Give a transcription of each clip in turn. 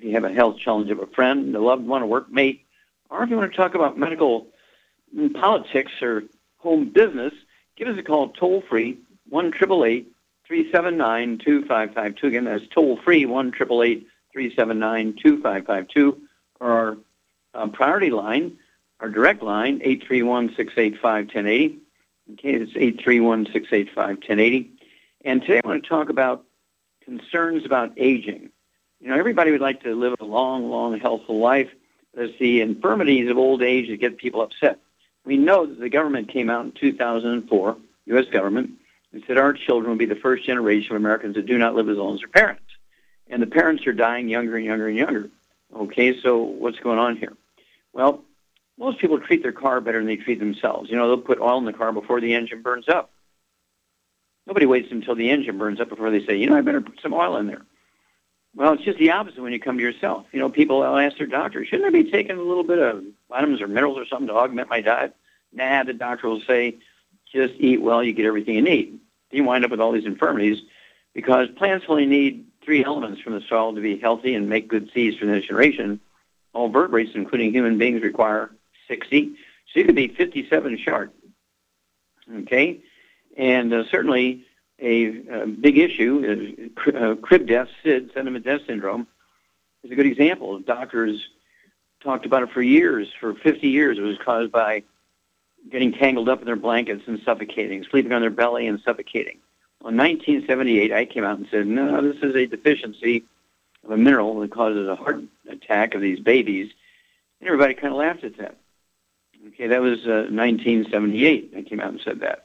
if you have a health challenge of a friend, a loved one, a workmate, or if you want to talk about medical politics or home business, give us a call toll free, 1 379 2552. Again, that's toll free, 1 379 2552. Or our um, priority line, our direct line, 831 685 1080. Okay, it's 831 685 1080. And today I want to talk about concerns about aging. You know, everybody would like to live a long, long, healthful life. There's the infirmities of old age that get people upset. We know that the government came out in 2004, U.S. government, and said our children will be the first generation of Americans that do not live as long as their parents. And the parents are dying younger and younger and younger. Okay, so what's going on here? Well, most people treat their car better than they treat themselves. You know, they'll put oil in the car before the engine burns up. Nobody waits until the engine burns up before they say, you know, I better put some oil in there. Well, it's just the opposite when you come to yourself. You know, people will ask their doctor, shouldn't I be taking a little bit of vitamins or minerals or something to augment my diet? Nah, the doctor will say, just eat well, you get everything you need. You wind up with all these infirmities because plants only need three elements from the soil to be healthy and make good seeds for the next generation. All vertebrates, including human beings, require 60. So you could be 57 short. Okay? And uh, certainly a, big issue is uh, crib death, SID, sudden infant death syndrome, is a good example. Doctors talked about it for years. For 50 years, it was caused by getting tangled up in their blankets and suffocating, sleeping on their belly and suffocating. Well, in 1978, I came out and said, no, this is a deficiency of a mineral that causes a heart attack of these babies. And everybody kind of laughed at that. Okay, that was uh, 1978. I came out and said that.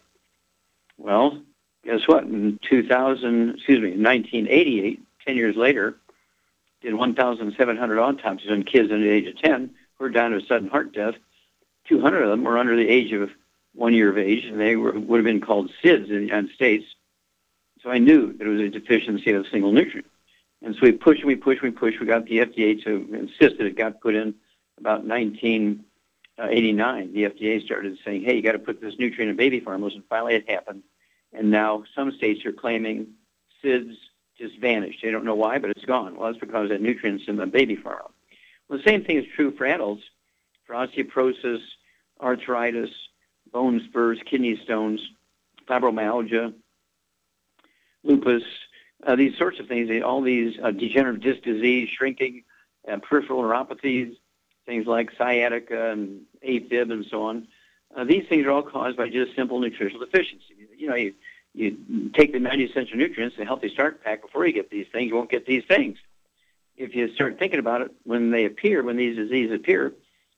Well, guess what? In 2000, excuse me, in 1988, 10 years later, did 1,700 autopsies on kids under the age of 10 who were dying of sudden heart death. 200 of them were under the age of one year of age, and they were, would have been called SIDS in the United States. So I knew that it was a deficiency of a single nutrient. And so we pushed and we pushed and we pushed. We got the FDA to insist that it got put in about 1989. The FDA started saying, hey, you got to put this nutrient in baby formulas, and finally it happened. And now some states are claiming SIDS just vanished. They don't know why, but it's gone. Well, that's because that nutrient's in the baby formula. Well, the same thing is true for adults. For osteoporosis, arthritis, bone spurs, kidney stones, fibromyalgia, lupus, uh, these sorts of things, all these uh, degenerative disc disease, shrinking, uh, peripheral neuropathies, things like sciatica and AFib and so on. Uh, these things are all caused by just simple nutritional deficiency. You know, you, you take the 90 essential nutrients, the healthy start pack, before you get these things, you won't get these things. If you start thinking about it when they appear, when these diseases appear,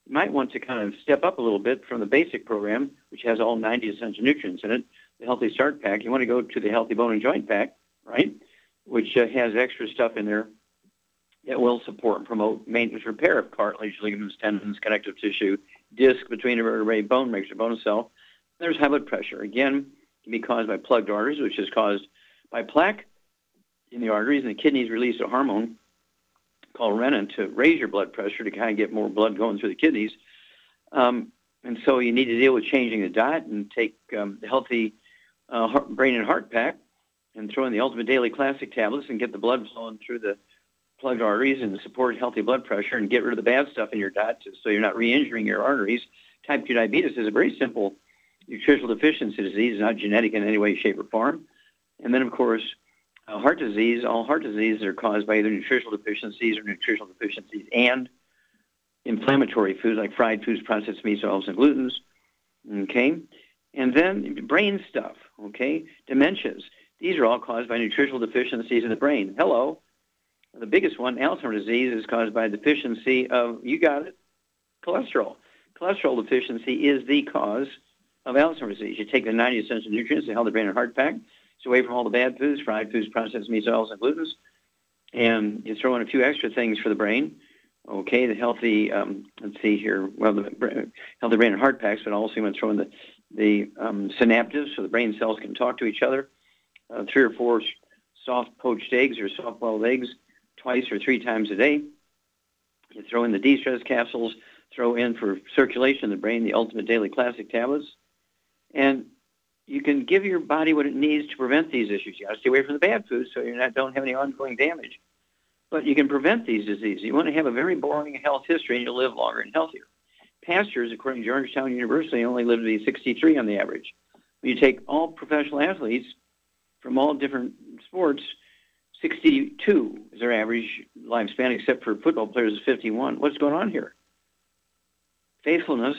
you might want to kind of step up a little bit from the basic program, which has all 90 essential nutrients in it, the healthy start pack. You want to go to the healthy bone and joint pack, right? which uh, has extra stuff in there that will support and promote maintenance repair of cartilage, ligaments, tendons, connective tissue, disc between vertebrae, bone makes a bone cell. There's high blood pressure. Again, can be caused by plugged arteries, which is caused by plaque in the arteries, and the kidneys release a hormone called renin to raise your blood pressure to kind of get more blood going through the kidneys. Um, and so you need to deal with changing the diet and take um, the healthy uh, heart, brain and heart pack and throw in the Ultimate Daily Classic tablets and get the blood flowing through the plugged arteries and support healthy blood pressure and get rid of the bad stuff in your diet so you're not re-injuring your arteries. Type 2 diabetes is a very simple nutritional deficiency disease, not genetic in any way, shape, or form. And then, of course, Uh, heart disease, all heart diseases are caused by either nutritional deficiencies or nutritional deficiencies and inflammatory foods like fried foods, processed meats, oils, and glutens. Okay? And then brain stuff, okay? Dementias. These are all caused by nutritional deficiencies in the brain. Hello. The biggest one, Alzheimer's disease, is caused by deficiency of, you got it, cholesterol. Cholesterol deficiency is the cause of Alzheimer's disease. You take the 90 essential nutrients the brain and heart pack, so away from all the bad foods, fried foods, processed meats, oils, and glutens, and you throw in a few extra things for the brain. Okay, the healthy, um, let's see here, well, the healthy brain and heart packs, but also you want to throw in the, the um, synapses so the brain cells can talk to each other. Uh, three or four soft poached eggs or soft boiled eggs twice or three times a day. You throw in the de-stress capsules, throw in for circulation in the brain the ultimate daily classic tablets, and you can give your body what it needs to prevent these issues. You got to stay away from the bad foods so you don't have any ongoing damage. But you can prevent these diseases. You want to have a very boring health history and you'll live longer and healthier. Pastors, according to Georgetown University, only live to be 63 on the average. When you take all professional athletes from all different sports, 62 is their average lifespan, except for football players is 51. What's going on here? Faithfulness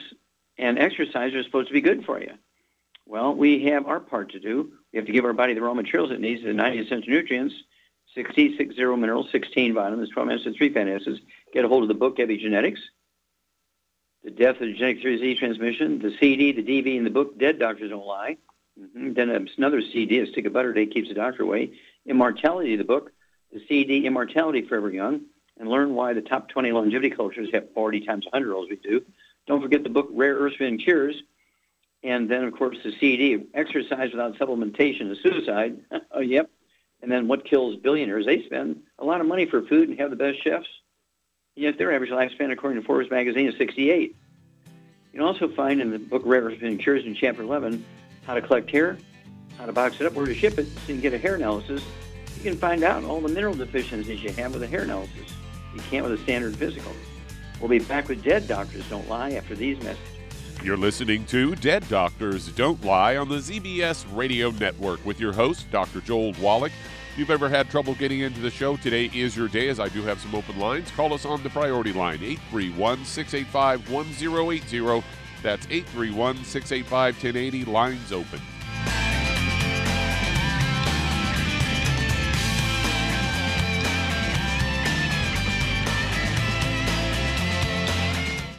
and exercise are supposed to be good for you. Well, we have our part to do. We have to give our body the raw materials it needs, the 90 essential nutrients, 60, 60 minerals, 16 vitamins, 12 acids, 3 fatty acids. Get a hold of the book, Epigenetics. The Death of the Genetic Disease Transmission, the CD, the DV in the book, Dead Doctors Don't Lie. Mm-hmm. Then another CD, A Stick of Butter Day Keeps the Doctor Away. Immortality, the book, the CD, Immortality Forever Young, and learn why the top 20 longevity cultures have 40 times 100 olds we do. Don't forget the book, Rare Earths and Cures. And then, of course, the CD, Exercise Without Supplementation is Suicide. oh, yep. And then What Kills Billionaires? They spend a lot of money for food and have the best chefs. Yet their average lifespan, according to Forbes magazine, is 68. You can also find in the book Rare Earths and Cures in Chapter 11 how to collect hair, how to box it up, where to ship it, so you can get a hair analysis. You can find out all the mineral deficiencies you have with a hair analysis. You can't with a standard physical. We'll be back with Dead Doctors Don't Lie after these messages. You're listening to Dead Doctors Don't Lie on the ZBS Radio Network with your host, Dr. Joel Wallach. If you've ever had trouble getting into the show, today is your day as I do have some open lines. Call us on the priority line, 831 685 1080. That's 831 685 1080. Lines open.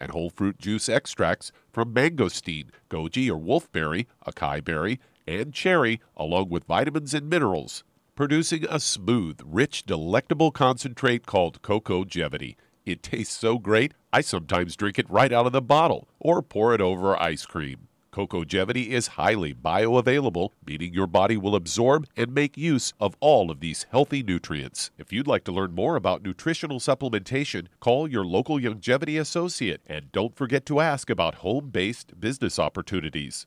and whole fruit juice extracts from mangosteen, goji or wolfberry, acai berry, and cherry, along with vitamins and minerals, producing a smooth, rich, delectable concentrate called Cocogevity. It tastes so great, I sometimes drink it right out of the bottle or pour it over ice cream. Cocogevity is highly bioavailable, meaning your body will absorb and make use of all of these healthy nutrients. If you'd like to learn more about nutritional supplementation, call your local Youngevity associate and don't forget to ask about home based business opportunities.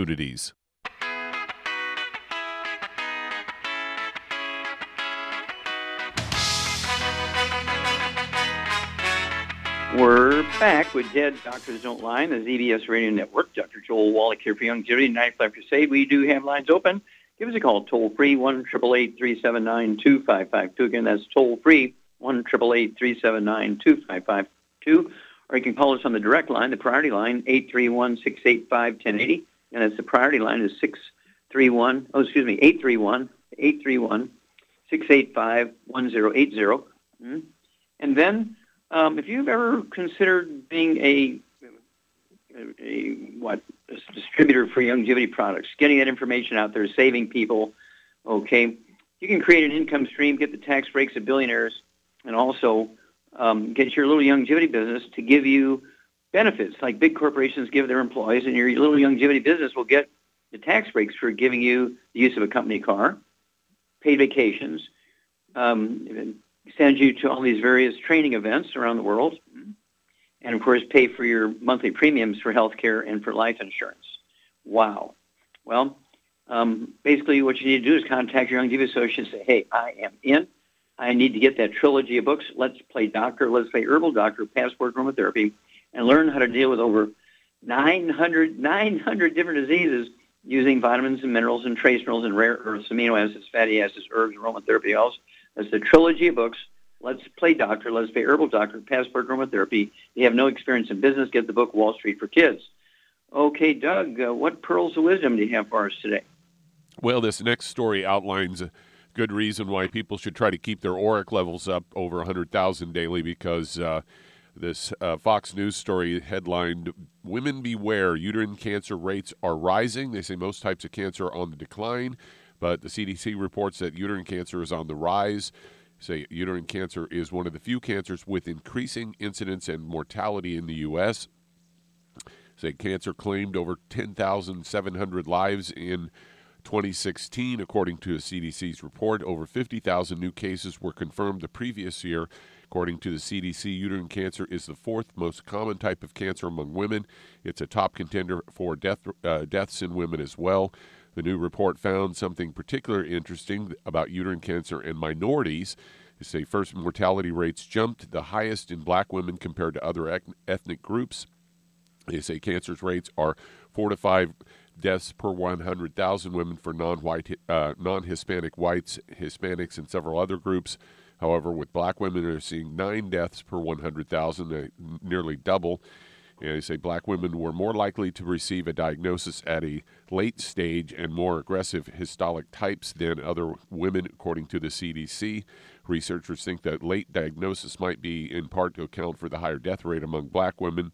We're back with Dead Doctors Don't Lie on the ZBS Radio Network. Dr. Joel Wallach here for Youngevity 95 Crusade. We do have lines open. Give us a call, toll free, 1 379 2552 Again, that's toll free, 1 379 2552 Or you can call us on the direct line, the priority line, 831-685-1080. And it's the priority line is 631, oh, excuse me, 831 831 685 1080. Mm-hmm. And then um, if you've ever considered being a, a, a what a distributor for Youngevity products, getting that information out there, saving people, okay, you can create an income stream, get the tax breaks of billionaires, and also um, get your little Youngevity business to give you benefits like big corporations give their employees, and your little Youngevity business will get the tax breaks for giving you the use of a company car, paid vacations, um, send you to all these various training events around the world, and of course pay for your monthly premiums for health care and for life insurance. Wow. Well, um, basically what you need to do is contact your Youngevity associate and say, hey, I am in. I need to get that trilogy of books, Let's Play Doctor, Let's Play Herbal Doctor, Passport Aromatherapy, and learn how to deal with over 900, 900 different diseases using vitamins and minerals and trace minerals and rare earths, amino acids, fatty acids, herbs, aromatherapy oils, that's the trilogy of books. Let's play doctor. Let's play herbal doctor. Passport aromatherapy. If you have no experience in business. Get the book Wall Street for Kids. Okay, Doug, uh, what pearls of wisdom do you have for us today? Well, this next story outlines a good reason why people should try to keep their ORAC levels up over 100,000 daily because uh, this uh, Fox News story headlined Women Beware, uterine cancer rates are rising. They say most types of cancer are on the decline. But the CDC reports that uterine cancer is on the rise. Say uterine cancer is one of the few cancers with increasing incidence and mortality in the U.S. Say cancer claimed over 10,700 lives in 2016, according to the CDC's report. Over 50,000 new cases were confirmed the previous year. According to the CDC, uterine cancer is the fourth most common type of cancer among women. It's a top contender for death, uh, deaths in women as well. The new report found something particularly interesting about uterine cancer in minorities. They say first mortality rates jumped the highest in black women compared to other ethnic groups. They say cancer rates are four to five deaths per 100,000 women for non-white, uh, non-Hispanic whites, Hispanics, and several other groups. However, with black women, they're seeing nine deaths per 100,000, nearly double. And they say black women were more likely to receive a diagnosis at a late stage and more aggressive histologic types than other women, according to the CDC. Researchers think that late diagnosis might be in part to account for the higher death rate among black women.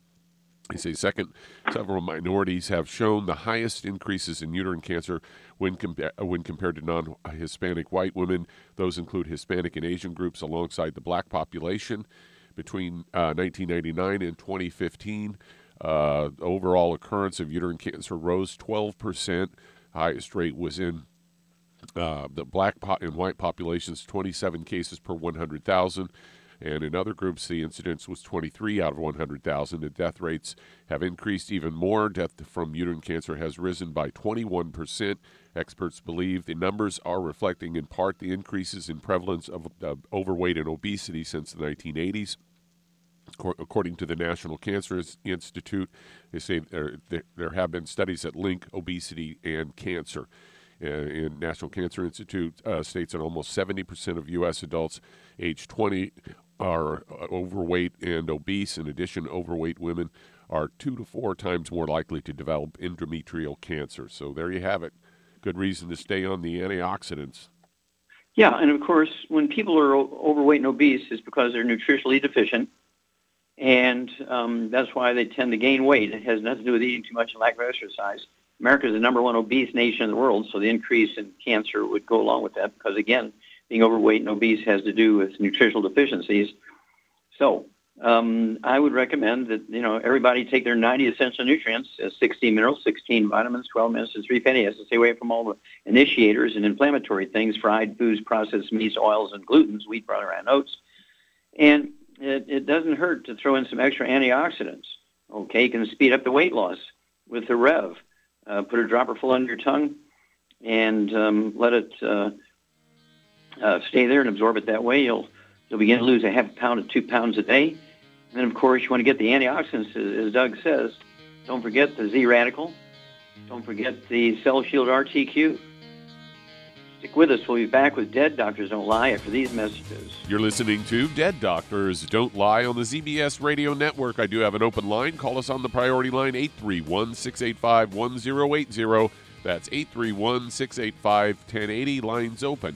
They say, second, several minorities have shown the highest increases in uterine cancer when, compa- when compared to non Hispanic white women. Those include Hispanic and Asian groups alongside the black population between uh, 1999 and 2015. Uh, overall occurrence of uterine cancer rose 12%. Highest rate was in uh, the black po- and white populations, 27 cases per 100,000. And in other groups, the incidence was 23 out of 100,000. The death rates have increased even more. Death from uterine cancer has risen by 21%. Experts believe the numbers are reflecting in part the increases in prevalence of uh, overweight and obesity since the 1980s. According to the National Cancer Institute, they say there, there have been studies that link obesity and cancer. Uh, in National Cancer Institute uh, states that almost 70% of U.S. adults age 20 are uh, overweight and obese. In addition, overweight women are two to four times more likely to develop endometrial cancer. So there you have it. Good reason to stay on the antioxidants. Yeah, and of course, when people are overweight and obese, it's because they're nutritionally deficient and um, that's why they tend to gain weight. It has nothing to do with eating too much and lack of exercise. America is the number one obese nation in the world, so the increase in cancer would go along with that because, again, being overweight and obese has to do with nutritional deficiencies. So um, I would recommend that you know everybody take their 90 essential nutrients, uh, 16 minerals, 16 vitamins, 12 minerals, and 3 fatty acids. Stay away from all the initiators and inflammatory things, fried foods, processed meats, oils, and glutens, wheat, butter, and oats. And it, it doesn't hurt to throw in some extra antioxidants. Okay, you can speed up the weight loss with the Rev. Uh, put a dropper full under your tongue and um, let it uh, uh, stay there and absorb it that way. You'll you'll begin to lose a half pound to two pounds a day, And then, of course, you want to get the antioxidants, as Doug says. Don't forget the Z radical. Don't forget the Cell Shield RTQ. Stick with us. We'll be back with Dead Doctors Don't Lie after these messages. You're listening to Dead Doctors Don't Lie on the ZBS Radio Network. I do have an open line. Call us on the priority line 831 685 1080. That's 831 685 1080. Lines open.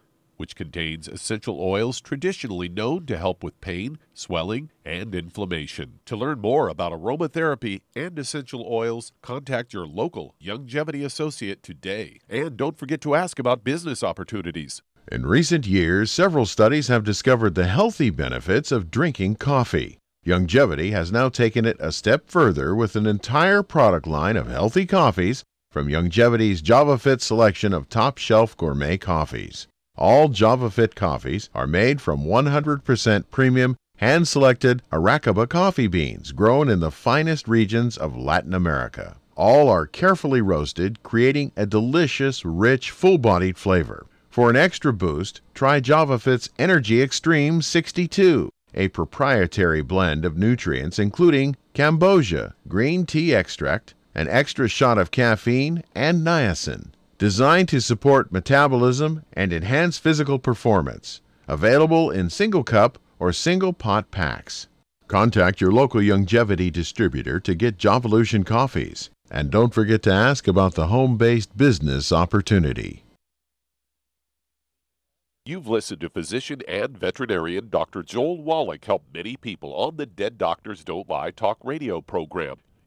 which contains essential oils traditionally known to help with pain, swelling, and inflammation. To learn more about aromatherapy and essential oils, contact your local Youngevity associate today. And don't forget to ask about business opportunities. In recent years, several studies have discovered the healthy benefits of drinking coffee. Youngevity has now taken it a step further with an entire product line of healthy coffees from Youngevity's JavaFit selection of top shelf gourmet coffees. All JavaFit coffees are made from 100% premium, hand selected Arabica coffee beans grown in the finest regions of Latin America. All are carefully roasted, creating a delicious, rich, full bodied flavor. For an extra boost, try JavaFit's Energy Extreme 62, a proprietary blend of nutrients including cambogia, green tea extract, an extra shot of caffeine, and niacin designed to support metabolism and enhance physical performance. Available in single cup or single pot packs. Contact your local Youngevity distributor to get Jovolution coffees. And don't forget to ask about the home based business opportunity. You've listened to physician and veterinarian Dr. Joel Wallach help many people on the Dead Doctors Don't Lie talk radio program.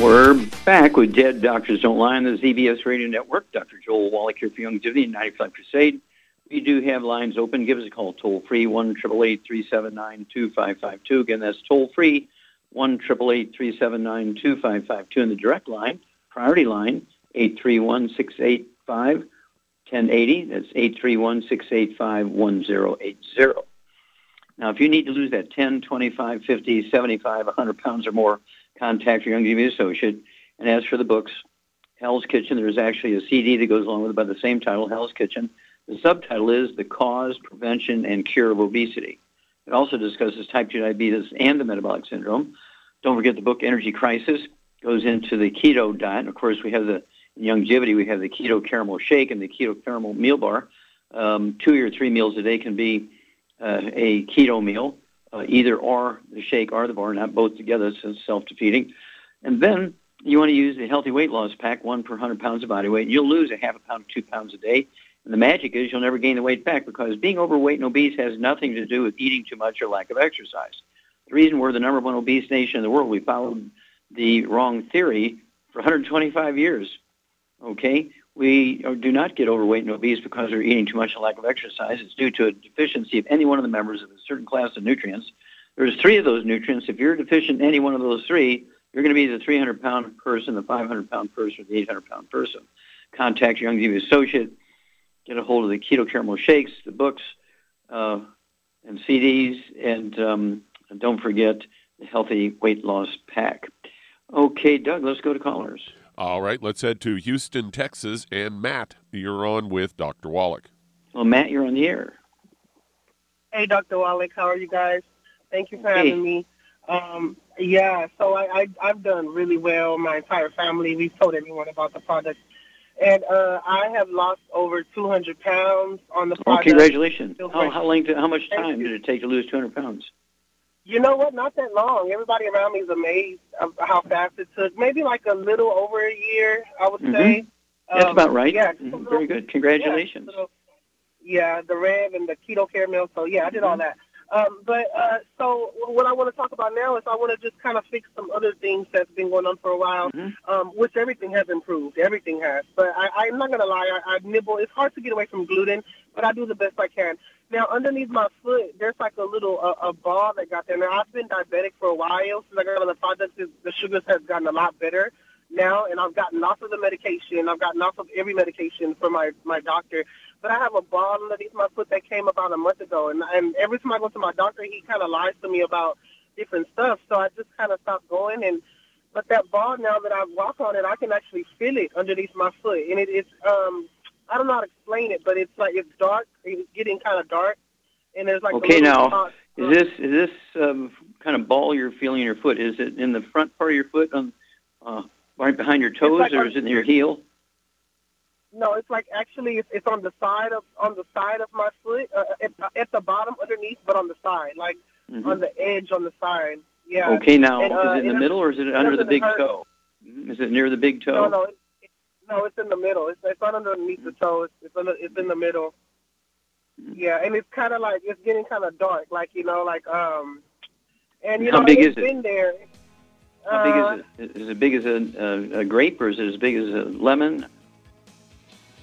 We're back with Dead Doctors Don't Lie on the ZBS Radio Network. Dr. Joel Wallach here for Youngevity and 95 Crusade. We do have lines open. Give us a call toll free, 1 379 2552. Again, that's toll free, 1 379 2552. And the direct line, priority line, 831 685 1080. That's 831 685 1080. Now, if you need to lose that 10, 25, 50, 75, 100 pounds or more, contact your Youngevity associate. And as for the books, Hell's Kitchen, there's actually a CD that goes along with it by the same title, Hell's Kitchen. The subtitle is The Cause, Prevention, and Cure of Obesity. It also discusses type 2 diabetes and the metabolic syndrome. Don't forget the book Energy Crisis goes into the keto diet. Of course, we have the in Youngevity, we have the keto caramel shake and the keto caramel meal bar. Um, two or three meals a day can be uh, a keto meal. Uh, either or the shake or the bar, not both together, so it's self-defeating. And then you want to use the healthy weight loss pack, one per 100 pounds of body weight. You'll lose a half a pound, two pounds a day. And the magic is you'll never gain the weight back because being overweight and obese has nothing to do with eating too much or lack of exercise. The reason we're the number one obese nation in the world, we followed the wrong theory for 125 years. Okay? We do not get overweight and obese because we're eating too much and lack of exercise. It's due to a deficiency of any one of the members of a certain class of nutrients. There's three of those nutrients. If you're deficient in any one of those three, you're going to be the 300 pound person, the 500 pound person, or the 800 pound person. Contact your Youngevity associate. Get a hold of the Keto Caramel Shakes, the books, uh, and CDs, and, um, and don't forget the Healthy Weight Loss Pack. Okay, Doug, let's go to callers. All right, let's head to Houston, Texas. And Matt, you're on with Dr. Wallach. Well, Matt, you're on the air. Hey, Dr. Wallach, how are you guys? Thank you for hey. having me. Um, yeah, so I, I, have done really well. My entire family, we've told everyone about the product. And uh, I have lost over 200 pounds on the product. Oh, congratulations. How, how, long, how much time did it take to lose 200 pounds? You know what? Not that long. Everybody around me is amazed of how fast it took. Maybe like a little over a year, I would mm-hmm. say. That's um, about right. Yeah. Mm-hmm. Very good. Congratulations. Yeah, yeah, the Rev and the Keto Caramel. So, yeah, I did mm-hmm. all that. Um, but uh, so what I want to talk about now is I want to just kind of fix some other things that's been going on for a while, mm-hmm. um, which everything has improved. Everything has. But I, I'm not going to lie. I, I nibble. It's hard to get away from gluten, but I do the best I can. Now, underneath my foot, there's like a little uh, a ball that got there. Now, I've been diabetic for a while since I got on the product. The sugars have gotten a lot better now, and I've gotten off of the medication. I've gotten off of every medication from my my doctor. But I have a ball underneath my foot that came about a month ago, and and every time I go to my doctor, he kind of lies to me about different stuff. So I just kind of stopped going. And but that ball now that I walk on it, I can actually feel it underneath my foot, and it, it's um I don't know how to explain it, but it's like it's dark. It's getting kind of dark, and there's like okay now. is this is this um, kind of ball you're feeling in your foot? Is it in the front part of your foot, on uh, right behind your toes, like or is it in your heel? No, it's like actually it's, it's on the side of on the side of my foot, uh, at, at the bottom underneath, but on the side, like mm-hmm. on the edge on the side. Yeah. Okay, now and, uh, is it in the middle or is it under the big hurt. toe? Is it near the big toe? No, no, no, it's in the middle. It's, it's not underneath the toe. It's it's, under, it's in the middle. Yeah, and it's kind of like it's getting kind of dark, like you know, like um, and you How know, big it's is been it? there. How uh, big is it? Is it big as a, a, a grape, or is it as big as a lemon?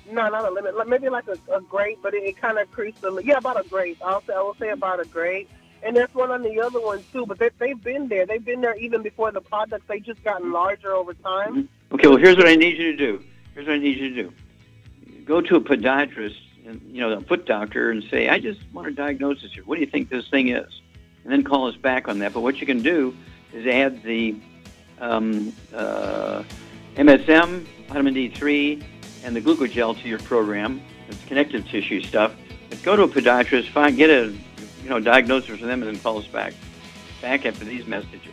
No, not a lemon. Maybe like a, a grape, but it, it kind of creased a Yeah, about a grape. I'll say I will say about a grape. And there's one on the other one too, but they, they've been there. They've been there even before the products. They just gotten larger over time. Mm-hmm. Okay, well here's what I need you to do. Here's what I need you to do. Go to a podiatrist, and, you know, a foot doctor, and say, I just want a diagnosis here. What do you think this thing is? And then call us back on that. But what you can do is add the um, uh, MSM, vitamin D3, and the glucogel to your program. It's connective tissue stuff. But go to a podiatrist, find, get a you know diagnosis from them, and then call us back. Back after these messages.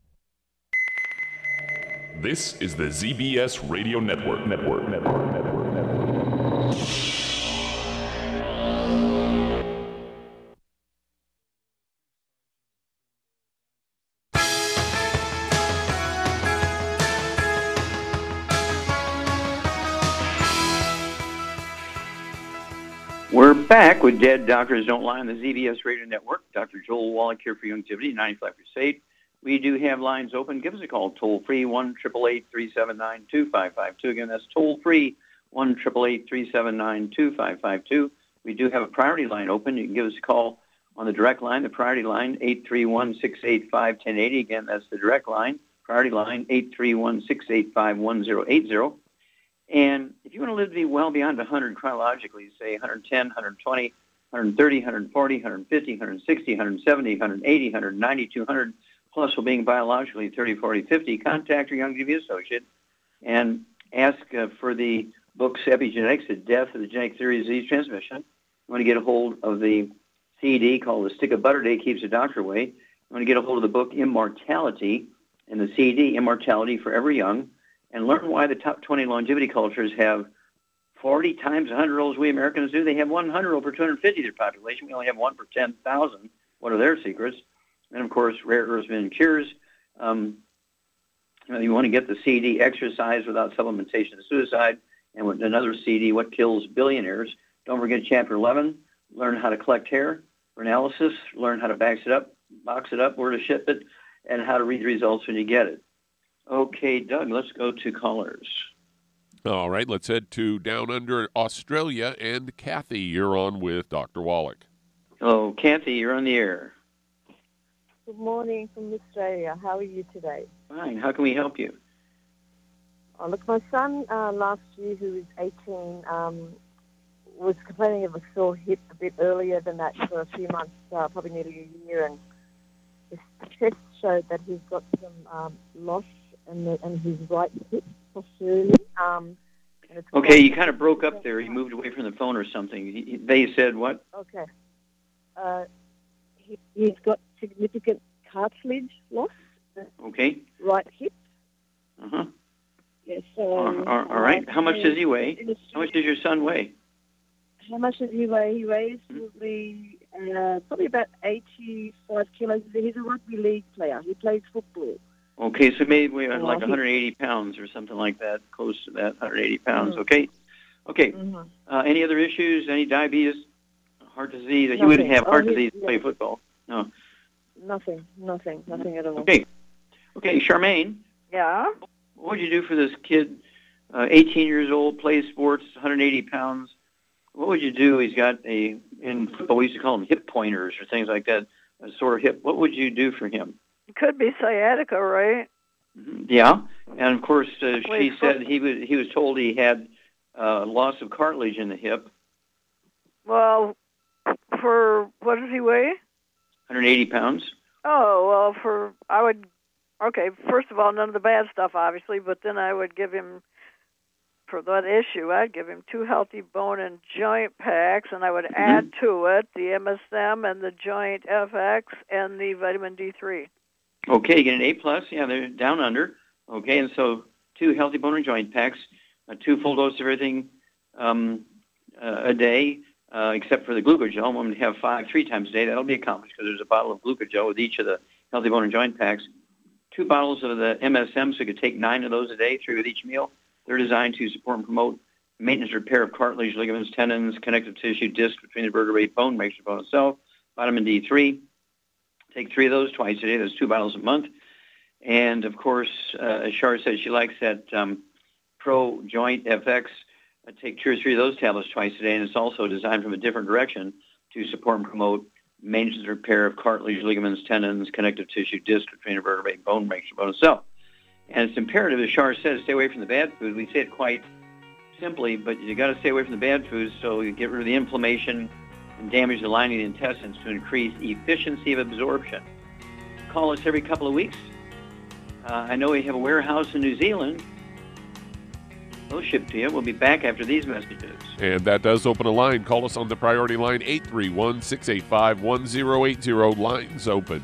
This is the ZBS Radio Network. Network. Network. Network. Network. We're back with Dead Doctors Don't Lie on the ZBS Radio Network. Dr. Joel Wallach here for Youngevity, 95 Crusade. We do have lines open. Give us a call, toll free, 1 379 2552. Again, that's toll free, 1 379 2552. We do have a priority line open. You can give us a call on the direct line, the priority line, 831 685 1080. Again, that's the direct line, priority line, 831 685 1080. And if you want to live to be well beyond 100 chronologically, say 110, 120, 130, 140, 150, 160, 170, 180, 190, 200, plus while being biologically 30, 40, 50, contact your Youngevity associate and ask uh, for the books Epigenetics, The Death of the Genetic Theory of Disease Transmission. You want to get a hold of the CD called The Stick of Butter Day Keeps the Doctor Away. You want to get a hold of the book Immortality and the CD Immortality Forever Young and learn why the top 20 longevity cultures have 40 times 100-year-olds we Americans do. They have 100 per 250 of their population. We only have one per 10,000. What are their secrets? And, of course, rare earths and cures. Um, you, know, you want to get the CD, Exercise Without Supplementation of Suicide, and with another CD, What Kills Billionaires. Don't forget Chapter 11, Learn How to Collect Hair for Analysis, Learn How to box it up, box it up, where to ship it, and how to read the results when you get it. Okay, Doug, let's go to callers. All right, let's head to down under Australia. And Kathy, you're on with Dr. Wallach. Oh, Kathy, you're on the air. Good morning from Australia. How are you today? Fine. How can we help you? Oh, look, my son uh, last year, who is 18, um, was complaining of a sore hip a bit earlier than that for a few months, uh, probably nearly a year, and his test showed that he's got some um, loss in, the, in his right hip posteriorly. Um, Okay, you kind of broke up there. You moved away from the phone or something. He- he- They said what? Okay. Uh, he, he's got significant cartilage loss, Okay. right hip. Uh-huh. Yes. So, All, all, all right. How much does he weigh? How much does your son weigh? How much does he weigh? He weighs Hmm? probably uh, probably about 85 kilos. He's a rugby league player. He plays football. Okay, so maybe weigh like he- 180 pounds or something like that, close to that, 180 pounds. Mhm. Okay. Okay. Mhm. Uh, any other issues? Any diabetes? Heart disease? He wouldn't have heart Oh, disease to play football. No. Nothing, nothing, nothing at all. Okay. Okay, Charmaine, Yeah. what would you do for this kid, uh, 18 years old, plays sports, 180 pounds? What would you do? He's got a, in football, we used to call them hip pointers or things like that, a sore hip. What would you do for him? Could be sciatica, right? Mhm. Yeah. And of course, uh, she said he was he was told he had uh, loss of cartilage in the hip, Well, for what does he weigh? 180 pounds. Oh, well, for I would. Okay, first of all, none of the bad stuff, obviously, but then I would give him for that issue. I'd give him two healthy bone and joint packs, and I would add to it the MSM and the Joint FX and the vitamin D3. Okay, you get an A plus. Yeah, they're down under. Okay, and so two healthy bone and joint packs, uh, two full dose of everything um, uh, a day, uh, except for the glucogel. I'm going to have five three times a day. That'll be accomplished because there's a bottle of glucogel with each of the healthy bone and joint packs. Two bottles of the MSM, so you could take nine of those a day, three with each meal. They're designed to support and promote maintenance repair of cartilage, ligaments, tendons, connective tissue, disc between the vertebrae, bone, makes the bone itself. Vitamin D3. Take three of those twice a day. That's two bottles a month. And of course, uh, as Shar said, she likes that um, Pro Joint FX. I take two or three of those tablets twice a day, and it's also designed from a different direction to support and promote maintenance and repair of cartilage, ligaments, tendons, connective tissue, disc between vertebrae, bone, the bone itself. And it's imperative, as Shar says, stay away from the bad food. We say it quite simply, but you got to stay away from the bad foods so you get rid of the inflammation and damage the lining of the intestines to increase efficiency of absorption. Call us every couple of weeks. Uh, I know we have a warehouse in New Zealand. They'll ship to you. We'll be back after these messages. And that does open a line. Call us on the priority line 831 685 1080. Lines open.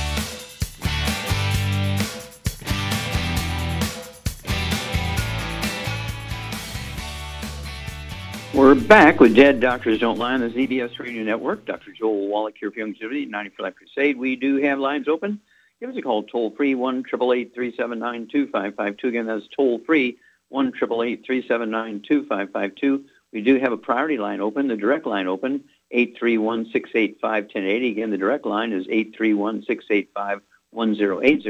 We're back with Dead Doctors Don't Lie on the ZBS Radio Network. Dr. Joel Wallach here for Youngevity, 94 Life Crusade. We do have lines open. Give us a call toll free, 1 379 2552. Again, that's toll free, 1 379 2552. We do have a priority line open, the direct line open, 831 685 1080. Again, the direct line is 831 685 1080.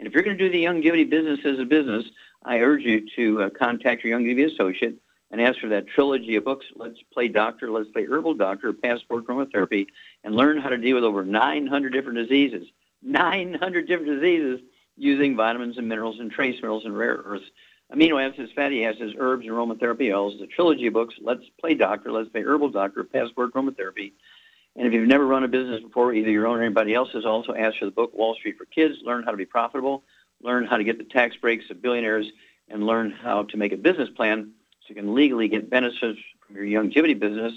And if you're going to do the Youngevity business as a business, I urge you to uh, contact your Youngevity associate and ask for that trilogy of books, Let's Play Doctor, Let's Play Herbal Doctor, Passport Chromotherapy, and learn how to deal with over 900 different diseases. 900 different diseases using vitamins and minerals and trace minerals and rare earths, amino acids, fatty acids, herbs, and aromatherapy oils. The trilogy of books, Let's Play Doctor, Let's Play Herbal Doctor, Passport Chromotherapy. And if you've never run a business before, either your own or anybody else's, also ask for the book Wall Street for Kids. Learn how to be profitable, learn how to get the tax breaks of billionaires, and learn how to make a business plan you can legally get benefits from your Youngevity business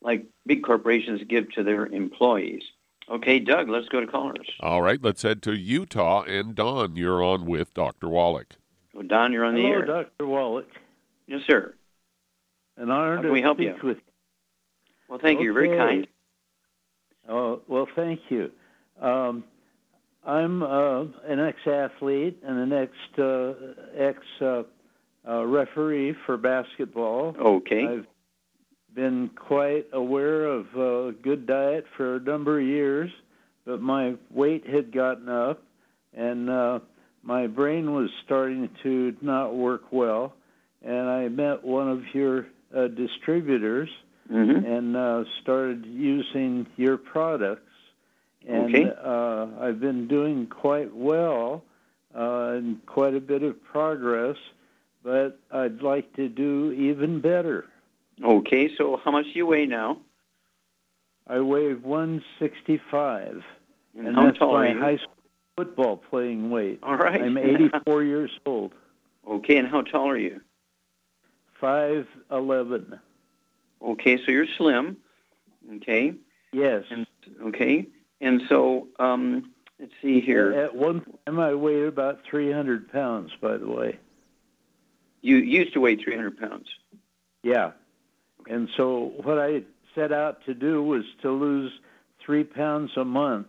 like big corporations give to their employees. Okay, Doug, let's go to callers. All right, let's head to Utah. And Don, you're on with Dr. Wallach. Well, Don, you're on the air. Hello. Dr. Wallach. Yes, sir. An honor How to can we help speak you? with Well, thank you. You're very kind. Oh, well, thank you. Um, I'm uh, an ex-athlete and an ex uh, ex uh, uh, referee for basketball. Okay. I've been quite aware of uh, good diet for a number of years, but my weight had gotten up, and uh, my brain was starting to not work well. And I met one of your uh, distributors Mm-hmm. and uh, started using your products. And Okay. uh, I've been doing quite well uh, and quite a bit of progress, but I'd like to do even better. Okay, so how much do you weigh now? I weigh 165, And, and how that's tall my are you? high school football playing weight. All right. I'm 84 years old, Okay, and how tall are you? 5'11. Okay, so you're slim. Okay, Yes. and okay, and so um, let's see here. At one time, I weighed about 300 pounds, by the way. You used to weigh 300 pounds. Yeah. And so what I set out to do was to lose three pounds a month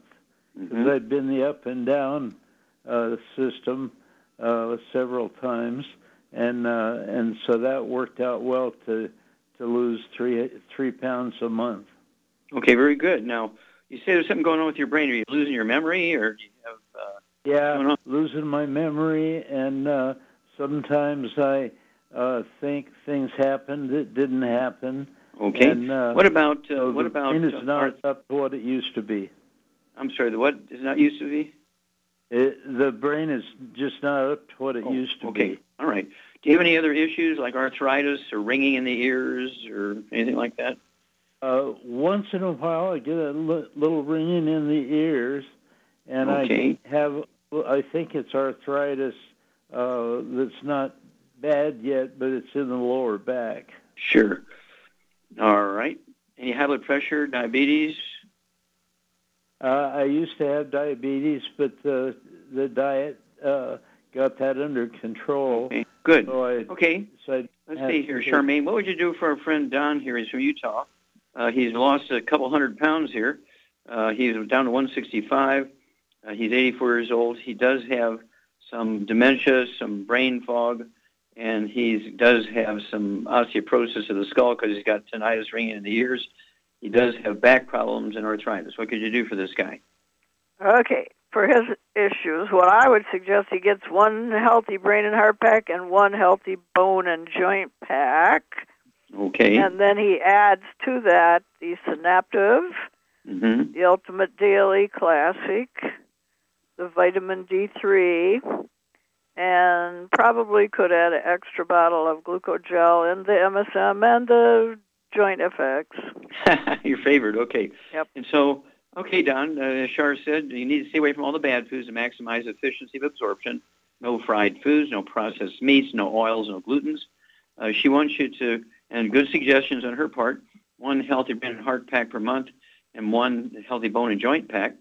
because Mhm. I'd been the up and down uh, system uh, several times, and uh, and so that worked out well to to lose three three pounds a month. Okay, very good. Now, you say there's something going on with your brain. Are you losing your memory, or do you have? Uh, Yeah, losing my memory, and uh, sometimes I uh, think things happened that didn't happen. okay. And, uh, what about uh, what about? brain is uh, not arth- up to what it used to be. I'm sorry. The what is not used to be? It, the brain is just not up to what it Oh, used to okay. be. Okay. All right. Do you have any other issues like arthritis or ringing in the ears or anything like that? Uh, once in a while, I get a li- little ringing in the ears, and Okay. I have. I think it's arthritis uh, that's not bad yet, but it's in the lower back. Sure. All right. Any high blood pressure, diabetes? Uh, I used to have diabetes, but the the diet uh, got that under control. Okay. Good. So I, Okay. so I Let's see here, Charmaine. What would you do for our friend Don here? He's from Utah. Uh, he's lost a couple hundred pounds here. Uh, he's down to 165. Uh, he's 84 years old. He does have some dementia, some brain fog, and he does have some osteoporosis of the skull because he's got tinnitus ringing in the ears. He does have back problems and arthritis. What could you do for this guy? Okay, for his issues, what I would suggest he gets one healthy brain and heart pack and one healthy bone and joint pack. Okay. And then he adds to that the Synaptive, hmm the Ultimate Daily Classic, the Vitamin D3, and probably could add an extra bottle of glucogel and the MSM and the Joint FX. Your favorite, okay. Yep. And so, okay, Don, uh, as Shar said, you need to stay away from all the bad foods to maximize efficiency of absorption. No fried foods, no processed meats, no oils, no glutens. Uh, she wants you to, and good suggestions on her part, one healthy brain and heart pack per month and one healthy bone and joint pack.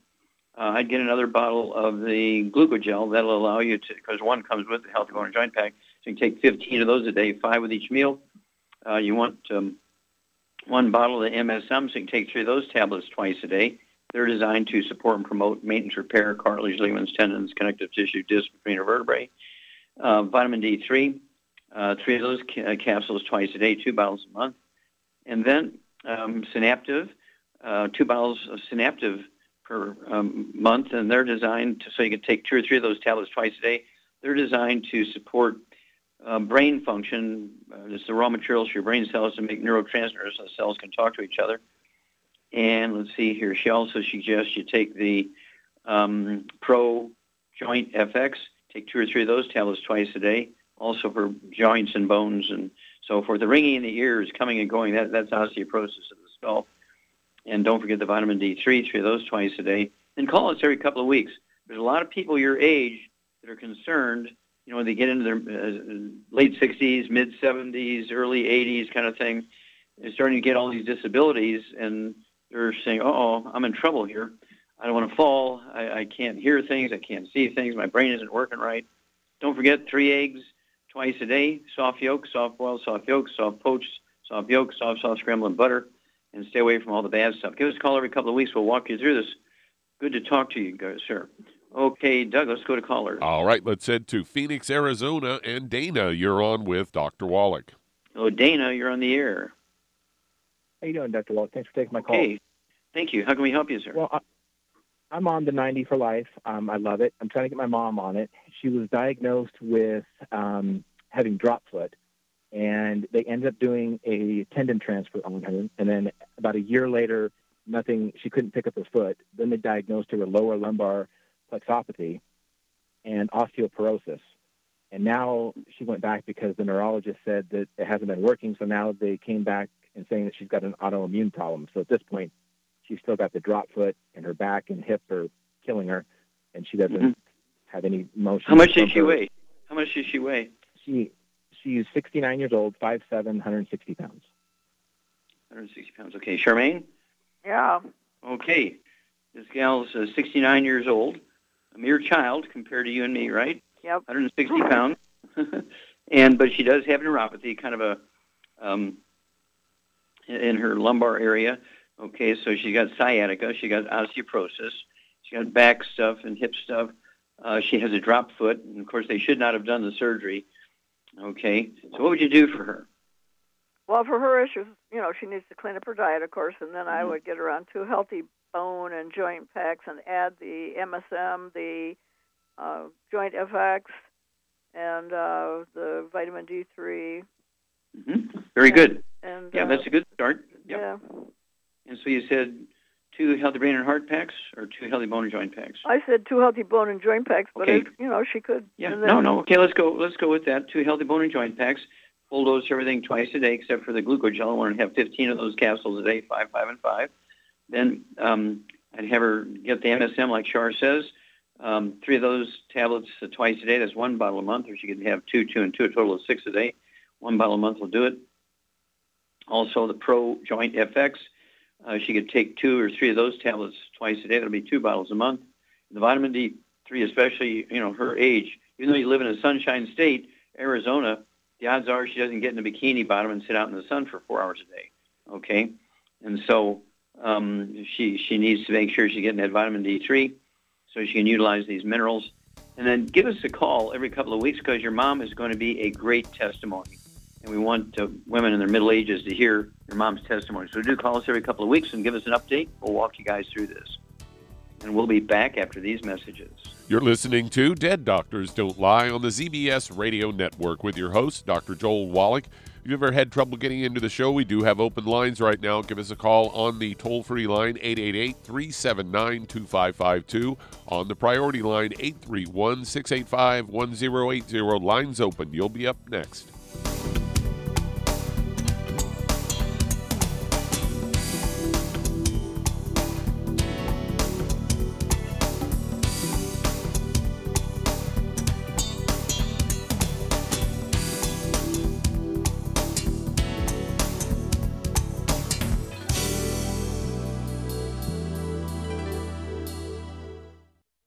Uh, I'd get another bottle of the glucogel. That'll allow you to, because one comes with the healthy bone and joint pack, so you can take 15 of those a day, five with each meal. Uh, you want um, one bottle of MSM, so you can take three of those tablets twice a day. They're designed to support and promote maintenance, repair, cartilage, ligaments, tendons, connective tissue, disc between your vertebrae. Uh, vitamin D3, uh, three of those ca- capsules twice a day, two bottles a month. And then um, Synaptive, uh, two bottles of Synaptive per um, month, and they're designed to, so you can take two or three of those tablets twice a day. They're designed to support uh, brain function. Uh, it's the raw materials for your brain cells to make neurotransmitters so the cells can talk to each other. And let's see here. She also suggests you take the um, Pro Joint FX. Take two or three of those tablets twice a day. Also for joints and bones and so forth. The ringing in the ears, coming and going, that, that's osteoporosis of the skull. And don't forget the vitamin D3, three of those twice a day. And call us every couple of weeks. There's a lot of people your age that are concerned, you know, when they get into their uh, late 60s, mid 70s, early 80s kind of thing, they're starting to get all these disabilities and they're saying, oh, I'm in trouble here. I don't want to fall. I, I can't hear things. I can't see things. My brain isn't working right. Don't forget three eggs twice a day, soft yolk, soft boiled, soft yolk, soft poached, soft yolk, soft, soft scrambled butter, and stay away from all the bad stuff. Give us a call every couple of weeks. We'll walk you through this. Good to talk to you, guys, sir. Okay, Doug, let's go to callers. All right, let's head to Phoenix, Arizona. And Dana, you're on with Dr. Wallach. Oh, Dana, you're on the air. How you doing, Dr. Wallach? Thanks for taking my call. Hey, thank you. How can we help you, sir? Well, I, I'm on the 90 for life. Um, I love it. I'm trying to get my mom on it. She was diagnosed with um, having drop foot, and they ended up doing a tendon transfer on her. And then about a year later, nothing. She couldn't pick up her foot. Then they diagnosed her with lower lumbar plexopathy and osteoporosis. And now she went back because the neurologist said that it hasn't been working. So now they came back and saying that she's got an autoimmune problem. So at this point, she's still got the drop foot, and her back and hip are killing her, and she doesn't Mhm. have any motion. How much does she her- weigh? How much does she weigh? She she's 69 years old, 5'7", 160 pounds. 160 pounds. Okay, Charmaine? Yeah. Okay. This gal's uh, 69 years old, a mere child compared to you and me, right? Yep. 160 pounds. and but she does have neuropathy, kind of a um, in- in her lumbar area. Okay, so she's got sciatica, she got osteoporosis, she got back stuff and hip stuff. Uh, she has a drop foot, and of course they should not have done the surgery. Okay, so what would you do for her? Well, for her issues, you know, she needs to clean up her diet, of course, and then Mm-hmm. I would get her on two healthy bone and joint packs and add the MSM, the uh, Joint FX, and uh, the vitamin D3. hmm Very good. And Yeah, uh, that's a good start. Yep. yeah. And so you said two healthy brain and heart packs, or two healthy bone and joint packs? I said two healthy bone and joint packs, but Okay. you know, she could. Yeah. then- No, no. Okay, let's go. Let's go with that. Two healthy bone and joint packs. Full dose everything twice a day, except for the glucogel. I want to have 15 of those capsules a day, five, five, and five. Then um, I'd have her get the MSM, like Char says. Um, three of those tablets uh, twice a day. That's one bottle a month, or she could have two, two, and two, a total of six a day. One bottle a month will do it. Also, the Pro Joint FX. Uh, she could take two or three of those tablets twice a day. That'll be two bottles a month. The vitamin D3, especially, you know, her age, even though you live in a sunshine state, Arizona, the odds are she doesn't get in a bikini bottom and sit out in the sun for four hours a day. Okay? And so um, she, she needs to make sure she's getting that vitamin D3 so she can utilize these minerals. And then give us a call every couple of weeks because your mom is going to be a great testimony. And we want uh, women in their middle ages to hear your mom's testimony. So do call us every couple of weeks and give us an update. We'll walk you guys through this. And we'll be back after these messages. You're listening to Dead Doctors Don't Lie on the ZBS Radio Network with your host, Dr. Joel Wallach. If you've ever had trouble getting into the show, we do have open lines right now. Give us a call on the toll free line 888 379 2552. On the priority line 831 685 1080. Lines open. You'll be up next.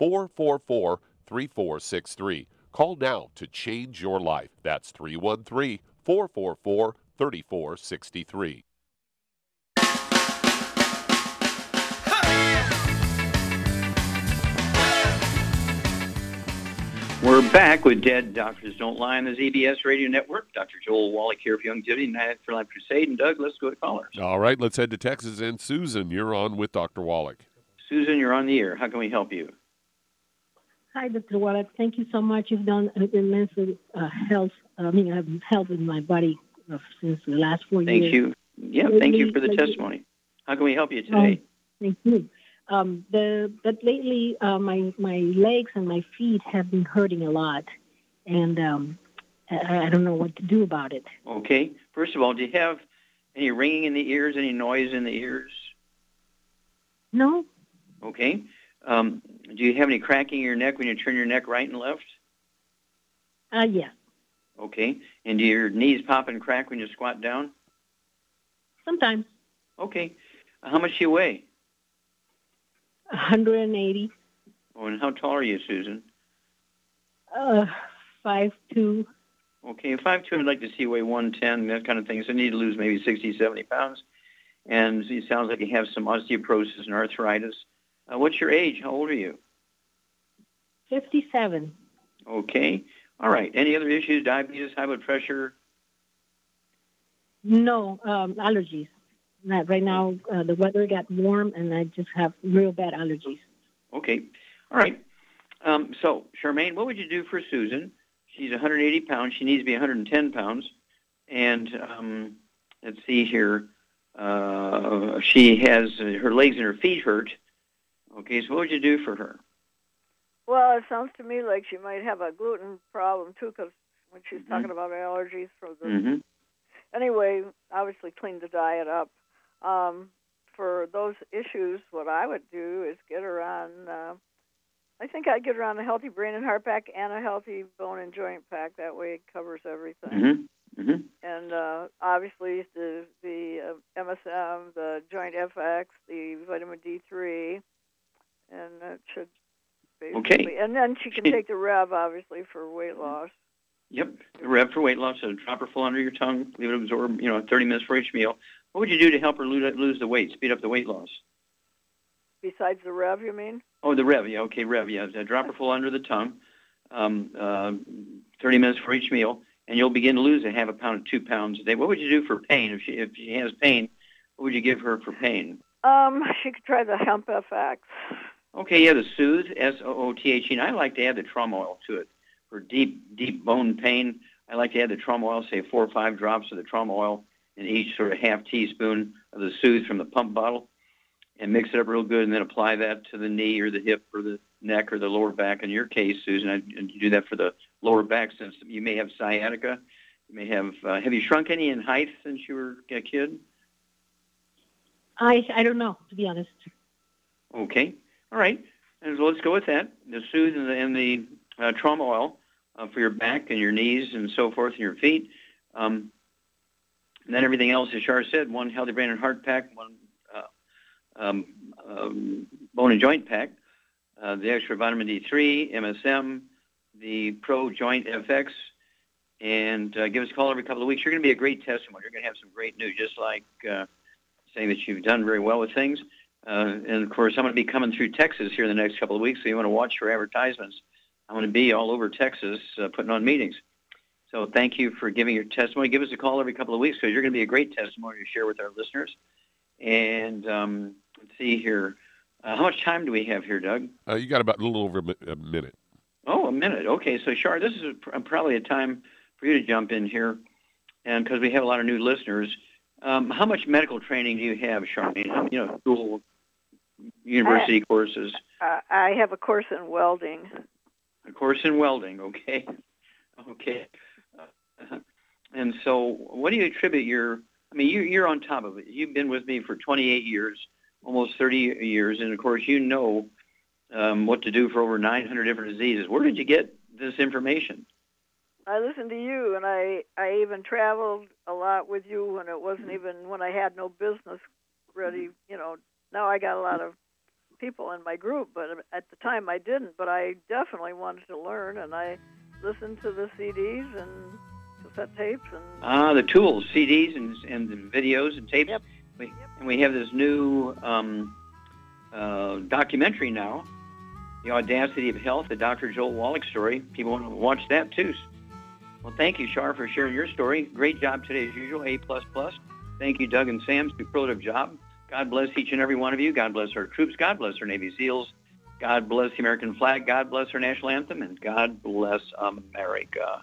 444 3463. Call now to change your life. That's 313 444 3463. We're back with Dead Doctors Don't Lie on the ZBS Radio Network. Dr. Joel Wallach here for Youngevity United for Life Crusade. And Doug, let's go to callers. All right, let's head to Texas. And Susan, you're on with Dr. Wallach. Susan, you're on the air. How can we help you? Hi, Dr. Wallach. Thank you so much. You've done an immense uh, health. I mean, I've helped in my body uh, since the last four Thank years. Thank you. Yeah, thank you for the testimony. How can we help you today? Thank you. Um, the but lately, uh, my my legs and my feet have been hurting a lot, and um, I, I don't know what to do about it. Okay. First of all, do you have any ringing in the ears, any noise in the ears? No, Okay. Um, do you have any cracking in your neck when you turn your neck right and left? uh, yeah, Okay. And do your knees pop and crack when you squat down? sometimes Okay. How much do you weigh? 180, Oh, and how tall are you, Susan? uh, five two. Okay, five two. I'd like to see you weigh one ten, that kind of thing. So you need to lose maybe 60, 70 pounds. And it sounds like you have some osteoporosis and arthritis. Uh, what's your age? How old are you? 57. Okay. All right. Any other issues? Diabetes, high blood pressure? No um, allergies. Not right now. Uh, the weather got warm, and I just have real bad allergies. Okay. All right. Um, so, Charmaine, what would you do for Susan? She's 180 pounds. She needs to be 110 pounds. And um, let's see here. Uh, she has uh, her legs and her feet hurt. Okay, so what would you do for her? Well, it sounds to me like she might have a gluten problem too, because when she's Mm-hmm. talking about allergies from the. hmm Anyway, obviously clean the diet up. Um, for those issues, what I would do is get her on. Uh, I think I'd get her on a healthy brain and heart pack and a healthy bone and joint pack. That way, it covers everything. hmm hmm And uh, obviously, the the uh, MSM, the Joint FX, the vitamin D3, and that should basically. And then she can take the Rev, obviously, for weight loss. Yep. Rev for weight loss. So drop her full under your tongue. Leave it absorb. You know, 30 minutes for each meal. What would you do to help her lose, lose the weight, speed up the weight loss? Besides the Rev, you mean? Oh, the Rev. Yeah. Okay, Rev. Yeah. Uh, Drop her full under the tongue. Um, uh, 30 minutes for each meal, and you'll begin to lose a half a pound to two pounds a day. What would you do for pain if she if she has pain? What would you give her for pain? Um, she could try the Hemp FX. Okay, yeah, the Soothe, S-O-O-T-H-E. And I like to add the Trum oil to it for deep, deep bone pain. I like to add the Trum oil, say four or five drops of the Trum oil in each sort of half teaspoon of the Soothe from the pump bottle and mix it up real good and then apply that to the knee or the hip or the neck or the lower back. In your case, Susan, I, you do that for the lower back since you may have sciatica. You may have, uh, have you shrunk any in height since you were a kid? I I don't know to be honest. Okay, all right. And so let's go with that. The Soothe and the, and the uh, Trum oil uh, for your back and your knees and so forth and your feet. Um, and then everything else, as Shar said, one healthy brain and heart pack, one uh, um, um, bone and joint pack, uh, the extra vitamin D3, MSM, the Pro Joint FX, and uh, give us a call every couple of weeks. You're going to be a great testimony. You're going to have some great news, just like uh, saying that you've done very well with things. Uh, and of course, I'm going to be coming through Texas here in the next couple of weeks, so you want to watch for advertisements. I'm going to be all over Texas uh, putting on meetings. So thank you for giving your testimony. Give us a call every couple of weeks because you're going to be a great testimony to share with our listeners. And um, let's see here. Uh, how much time do we have here, Doug? Uh, you got about a little over a minute. Oh, a minute. Okay, so Shar, this is a, probably a time for you to jump in here, and because we have a lot of new listeners. Um, how much medical training do you have, Charmaine? You know, school, university I, courses. Uh, I have a course in welding. A course in welding. Okay. Okay. Uh, and so, what do you attribute your? I mean, you, you're on top of it. You've been with me for 28 years, almost 30 years, and of course, you know um, what to do for over 900 different diseases. Where did you get this information? I listened to you, and I I even traveled a lot with you when it wasn't even when I had no business ready. You know, now I got a lot of people in my group, but at the time I didn't. But I definitely wanted to learn, and I listened to the CDs and cassette tapes and ah the tools, CDs and and videos and tapes. Yep. We, yep. And we have this new um, uh, documentary now, The Audacity of Health, the Dr. Joel Wallach story. People want to watch that too. Well, thank you, Shar, for sharing your story. Great job today, as usual. A plus plus. Thank you, Doug and Sam. Superlative job. God bless each and every one of you. God bless our troops. God bless our Navy SEALs. God bless the American flag. God bless our national anthem, and God bless America.